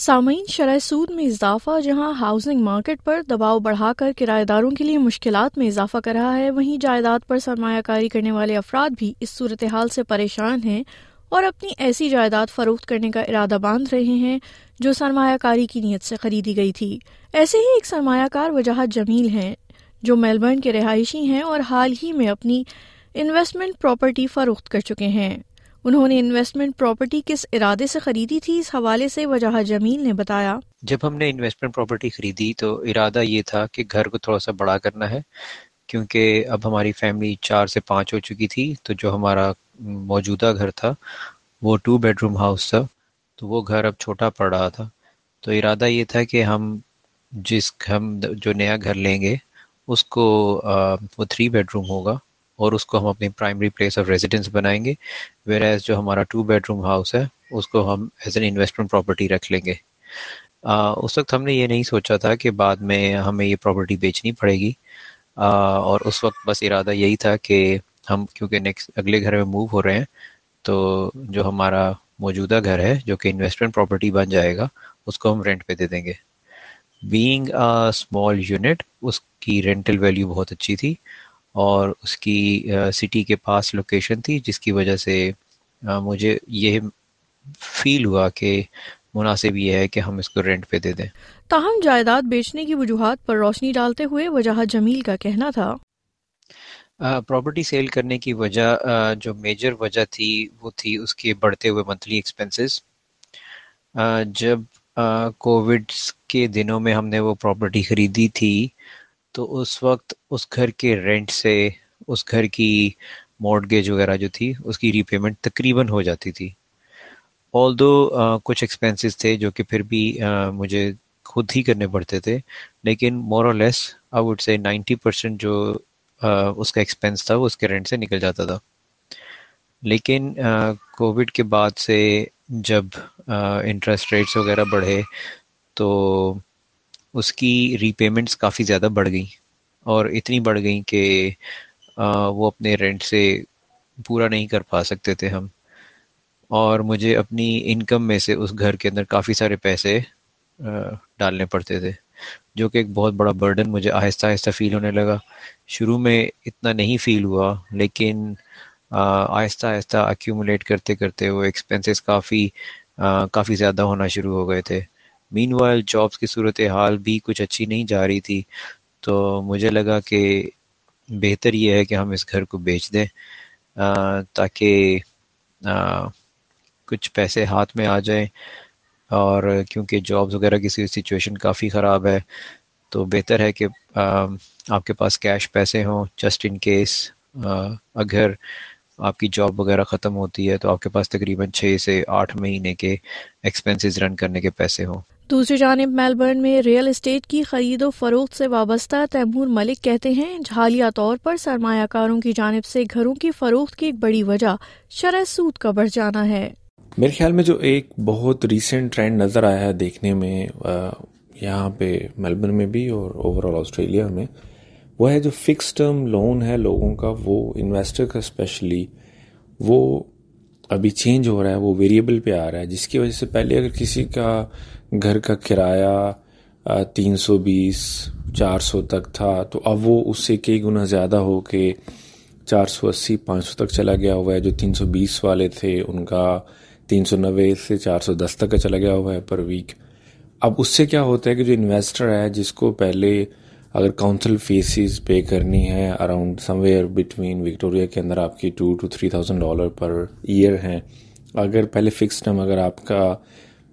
سامعین، شرح سود میں اضافہ، جہاں ہاؤسنگ مارکیٹ پر دباؤ بڑھا کر کرایہ داروں کے لیے مشکلات میں اضافہ کر رہا ہے، وہیں جائیداد پر سرمایہ کاری کرنے والے افراد بھی اس صورتحال سے پریشان ہیں اور اپنی ایسی جائیداد فروخت کرنے کا ارادہ باندھ رہے ہیں جو سرمایہ کاری کی نیت سے خریدی گئی تھی۔ ایسے ہی ایک سرمایہ کار وجاہت جمیل ہیں جو میلبرن کے رہائشی ہیں اور حال ہی میں اپنی انویسٹمنٹ پراپرٹی فروخت کر چکے ہیں۔ انہوں نے انویسٹمنٹ پراپرٹی کس ارادے سے خریدی تھی؟ اس حوالے سے وجہ جمیل نے بتایا۔ جب ہم نے انویسٹمنٹ پراپرٹی خریدی تو ارادہ یہ تھا کہ گھر کو تھوڑا سا بڑا کرنا ہے، کیونکہ اب ہماری فیملی چار سے پانچ ہو چکی تھی، تو جو ہمارا موجودہ گھر تھا، وہ ٹو بیڈ روم ہاؤس تھا، تو وہ گھر اب چھوٹا پڑ رہا تھا۔ تو ارادہ یہ تھا کہ ہم جس ہم جو نیا گھر لیں گے، اس کو وہ تھری بیڈ روم ہوگا۔ اور اس کو ہم اپنی پرائمری پلیس آف ریزیڈنس بنائیں گے۔ ویر ایز جو ہمارا ٹو بیڈ روم ہاؤس ہے، اس کو ہم ایز این انویسٹمنٹ پراپرٹی رکھ لیں گے۔ اس وقت ہم نے یہ نہیں سوچا تھا کہ بعد میں ہمیں یہ پراپرٹی بیچنی پڑے گی۔ اور اس وقت بس ارادہ یہی تھا کہ ہم، کیونکہ نیکسٹ اگلے گھر میں موو ہو رہے ہیں، تو جو ہمارا موجودہ گھر ہے، جو کہ انویسٹمنٹ پراپرٹی بن جائے گا، اس کو ہم رینٹ پہ دے دیں گے۔ بینگ اسمال یونٹ اس کی رینٹل ویلیو بہت اچھی تھی۔ اور اس کی سٹی کے پاس لوکیشن تھی جس کی وجہ سے مجھے یہ فیل ہوا کہ مناسب یہ ہے کہ ہم اس کو رینٹ پہ دے دیں۔ تاہم جائیداد بیچنے کی وجوہات پر روشنی ڈالتے ہوئے وجہ جمیل کا کہنا تھا۔ پراپرٹی سیل کرنے کی وجہ جو میجر وجہ تھی وہ تھی اس کے بڑھتے ہوئے منتھلی ایکسپنسز جب کووڈ کے دنوں میں ہم نے وہ پراپرٹی خریدی تھی تو اس وقت اس گھر کے رینٹ سے، اس گھر کی مورڈگیج وغیرہ جو تھی، اس کی ری پیمنٹ تقریباً ہو جاتی تھی۔ آل دو کچھ ایکسپینسز تھے جو کہ پھر بھی مجھے خود ہی کرنے پڑتے تھے، لیکن more or less I would سے نائنٹی پرسینٹ جو اس کا ایکسپینس تھا، وہ اس کے رینٹ سے نکل جاتا تھا۔ لیکن کووڈ کے بعد سے جب انٹرسٹ ریٹس وغیرہ بڑھے، تو اس کی ری پیمنٹس کافی زیادہ بڑھ گئیں اور اتنی بڑھ گئیں کہ وہ اپنے رینٹ سے پورا نہیں کر پا سکتے تھے ہم۔ اور مجھے اپنی انکم میں سے اس گھر کے اندر کافی سارے پیسے ڈالنے پڑتے تھے، جو کہ ایک بہت بڑا برڈن مجھے آہستہ آہستہ فیل ہونے لگا۔ شروع میں اتنا نہیں فیل ہوا، لیکن آہستہ آہستہ ایکومولیٹ کرتے کرتے وہ ایکسپینسز کافی کافی زیادہ ہونا شروع ہو گئے تھے۔ مین وائل جابس کی صورت حال بھی کچھ اچھی نہیں جا رہی تھی، تو مجھے لگا کہ بہتر یہ ہے کہ ہم اس گھر کو بیچ دیں تاکہ کچھ پیسے ہاتھ میں آ جائیں۔ اور کیونکہ جابس وغیرہ کی سچویشن کافی خراب ہے، تو بہتر ہے کہ آپ کے پاس کیش پیسے ہوں جسٹ ان کیس اگر آپ کی جاب وغیرہ ختم ہوتی ہے تو آپ کے پاس تقریباً چھ سے آٹھ مہینے کے ایکسپینسز رن کرنے کے پیسے ہوں۔ دوسری جانب میلبرن میں ریئل اسٹیٹ کی خرید و فروخت سے وابستہ تیمور ملک کہتے ہیں جھالیہ طور پر سرمایہ کاروں کی جانب سے گھروں کی فروخت کی ایک بڑی وجہ شرح سود کا بڑھ جانا ہے۔ میرے خیال میں جو ایک بہت ریسنٹ ٹرینڈ نظر آیا ہے دیکھنے میں یہاں پہ میلبرن میں بھی اور اوور آل آسٹریلیا میں، وہ ہے جو فکس ٹرم لون ہے لوگوں کا، وہ انویسٹر کا اسپیشلی وہ ابھی چینج ہو رہا ہے، وہ ویریبل پہ آ رہا ہے، جس کی وجہ سے پہلے اگر کسی کا گھر کا کرایہ تین سو بیس، چار سو تک تھا، تو اب وہ اس سے کئی گنا زیادہ ہو کے چار سو اسی، پانچ سو تک چلا گیا ہوا ہے، جو تین سو بیس والے تھے، ان کا تین سو نوے سے چار سو دس تک کا چلا گیا ہوا ہے پر ویک اب اس سے کیا ہوتا ہے کہ جو انویسٹر ہے، جس کو پہلے اگر کاؤنسل فیسز پے کرنی ہے around somewhere between Victoria کے اندر آپ کی two to three thousand dollar per year ہیں۔ اگر پہلے فکس ٹائم اگر آپ کا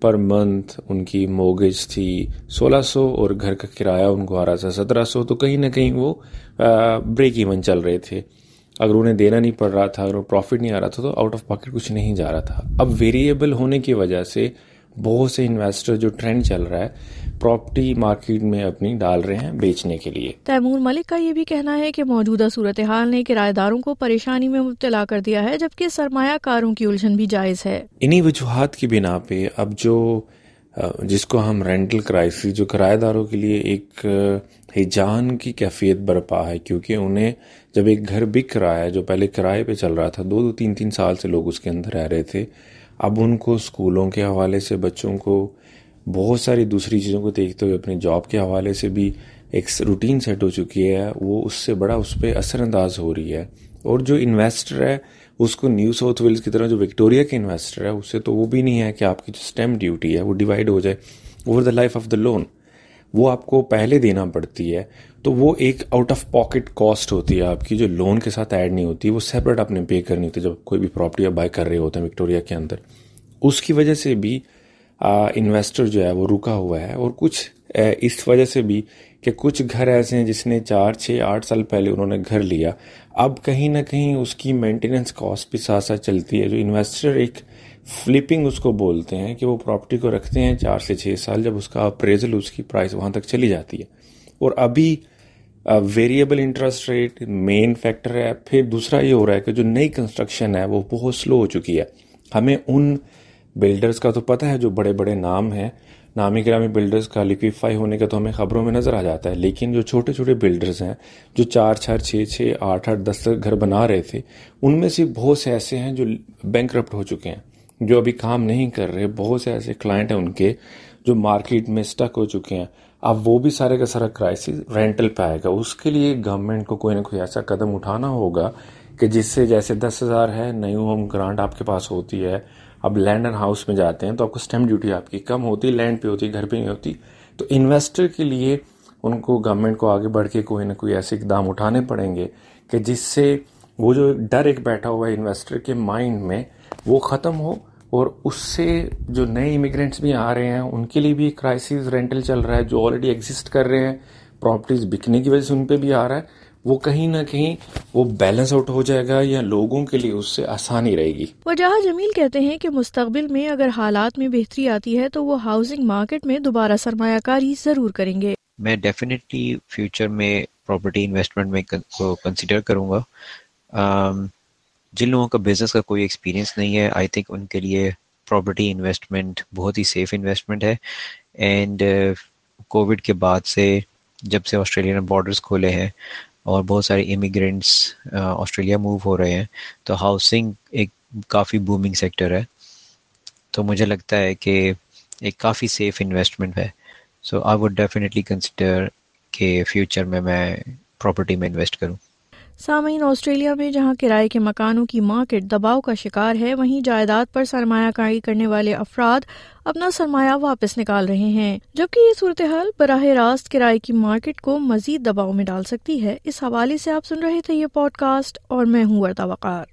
پر منتھ ان کی موگج تھی سولہ سو اور گھر کا کرایہ ان کو آ رہا تھا سترہ سو، تو کہیں نہ کہیں وہ بریک ایون چل رہے تھے۔ اگر انہیں دینا نہیں پڑ رہا تھا، اگر پروفٹ نہیں آ رہا تھا، تو آؤٹ آف پاکٹ کچھ نہیں جا رہا تھا۔ اب ویریبل ہونے کی وجہ سے بہت سے انویسٹر جو ٹرینڈ چل رہا ہے پراپرٹی مارکیٹ میں اپنی ڈال رہے ہیں بیچنے کے لیے۔ تیمور ملک کا یہ بھی کہنا ہے کہ موجودہ صورتحال نے کرایہ داروں کو پریشانی میں مبتلا کر دیا ہے جبکہ سرمایہ کاروں کی الجھن بھی جائز ہے۔ انہی وجوہات کی بنا پہ اب جو جس کو ہم رینٹل کرائسس جو کرایہ داروں کے لیے ایک ہیجان کی کیفیت برپا ہے کیونکہ انہیں جب ایک گھر بک رہا ہے جو پہلے کرائے پہ چل رہا تھا دو دو تین تین سال سے لوگ اس کے اندر رہ رہے تھے اب ان کو اسکولوں کے حوالے سے بچوں کو بہت ساری دوسری چیزوں کو دیکھتے ہوئے اپنے جاب کے حوالے سے بھی ایک روٹین سیٹ ہو چکی ہے، وہ اس سے بڑا اس پہ اثر انداز ہو رہی ہے۔ اور جو انویسٹر ہے، اس کو نیو ساؤتھ ویلز کی طرح جو وکٹوریا کے انویسٹر ہے اس سے تو وہ بھی نہیں ہے کہ آپ کی جو اسٹیمپ ڈیوٹی ہے، وہ ڈیوائڈ ہو جائے over the life of the loan وہ آپ کو پہلے دینا پڑتی ہے، تو وہ ایک آؤٹ آف پاکٹ کاسٹ ہوتی ہے۔ آپ کی جو لون کے ساتھ ایڈ نہیں ہوتی، وہ سیپریٹ آپ نے پے کرنی ہوتی ہے۔ جب کوئی بھی پراپرٹی آپ بائی کر رہے ہوتے ہیں وکٹوریا کے اندر، اس کی وجہ سے بھی انویسٹر جو ہے، وہ رکا ہوا ہے اور کچھ اس وجہ سے بھی کہ کچھ گھر ایسے ہیں جس نے چار، چھ، آٹھ سال پہلے انہوں نے گھر لیا۔ اب کہیں نہ کہیں اس کی مینٹیننس کاسٹ بھی ساتھ ساتھ چلتی ہے۔ جو انویسٹر ایک فلپنگ اس کو بولتے ہیں کہ وہ پراپرٹی کو رکھتے ہیں چار سے چھ سال، جب اس کا اپریزل اس کی پرائز وہاں تک چلی جاتی ہے۔ اور ابھی variable interest rate main factor ہے۔ پھر دوسرا یہ ہو رہا ہے کہ جو نئی کنسٹرکشن ہے، وہ بہت سلو ہو چکی ہے۔ ہمیں ان بلڈرز کا تو پتہ ہے، جو بڑے بڑے نام ہیں، نامی گرامی بلڈرز کا لیکویفائی ہونے کا تو ہمیں خبروں میں نظر آ جاتا ہے۔ لیکن جو چھوٹے چھوٹے بلڈرز ہیں، جو چار چار، چھ چھ، آٹھ آٹھ، دس گھر بنا رہے تھے، ان میں سے بہت سے ایسے ہیں جو بینک رپٹ ہو چکے ہیں، جو ابھی کام نہیں کر رہے۔ بہت سے ایسے کلائنٹ ہیں ان کے جو مارکیٹ میں اسٹک ہو چکے ہیں۔ اب وہ بھی سارے کا سارا کرائسس رینٹل پہ آئے گا۔ اس کے لیے گورنمنٹ کو کوئی نہ کوئی ایسا قدم اٹھانا ہوگا کہ جس سے جیسے دس ہزار ہے نیو ہوم گرانٹ آپ کے پاس ہوتی ہے اب لینڈ اینڈ ہاؤس میں جاتے ہیں تو آپ کو اسٹیمپ ڈیوٹی آپ کی کم ہوتی، لینڈ پہ ہوتی، گھر پہ نہیں ہوتی۔ تو انویسٹر کے لیے ان کو گورنمنٹ کو آگے بڑھ کے کوئی نہ کوئی ایسے اقدام اٹھانے پڑیں گے کہ جس سے وہ جو ڈر ایک بیٹھا ہوا ہے انویسٹر کے مائنڈ میں، وہ ختم ہو اور اس سے جو نئے امیگرینٹس بھی آ رہے ہیں، ان کے لیے بھی کرائسس رینٹل چل رہا ہے، جو آلریڈی ایگزسٹ کر رہے ہیں پراپرٹیز بکنے کی وجہ سے ان پہ بھی آ رہا ہے۔ وہ کہیں نہ کہیں وہ بیلنس آؤٹ ہو جائے گا یا لوگوں کے لیے اس سے آسانی رہے گی۔ وجہ جمیل کہتے ہیں کہ مستقبل میں اگر حالات میں بہتری آتی ہے تو وہ ہاؤسنگ مارکیٹ میں دوبارہ سرمایہ کاری ضرور کریں گے۔ میں ڈیفینیٹلی فیوچر میں پراپرٹی انویسٹمنٹ میں کنسیڈر کروں گا۔ جن لوگوں کا بزنس کا کوئی ایکسپیرینس نہیں ہے آئی تھنک ان کے لیے پراپرٹی انویسٹمنٹ بہت ہی سیف انویسٹمنٹ ہے۔ اینڈ کووڈ کے بعد سے جب سے آسٹریلیا نے بارڈرس کھولے ہیں اور بہت سارے امیگرینٹس آسٹریلیا موو ہو رہے ہیں، تو ہاؤسنگ ایک کافی بومنگ سیکٹر ہے۔ تو مجھے لگتا ہے کہ ایک کافی سیف انویسٹمنٹ ہے۔ So I would definitely consider کہ فیوچر میں میں پراپرٹی میں انویسٹ کروں۔ سامعین، آسٹریلیا میں جہاں کرائے کے مکانوں کی مارکیٹ دباؤ کا شکار ہے، وہیں جائیداد پر سرمایہ کاری کرنے والے افراد اپنا سرمایہ واپس نکال رہے ہیں۔ جبکہ یہ صورتحال براہ راست کرائے کی مارکیٹ کو مزید دباؤ میں ڈال سکتی ہے۔ اس حوالے سے آپ سن رہے تھے یہ پوڈ کاسٹ اور میں ہوں وردہ وقار۔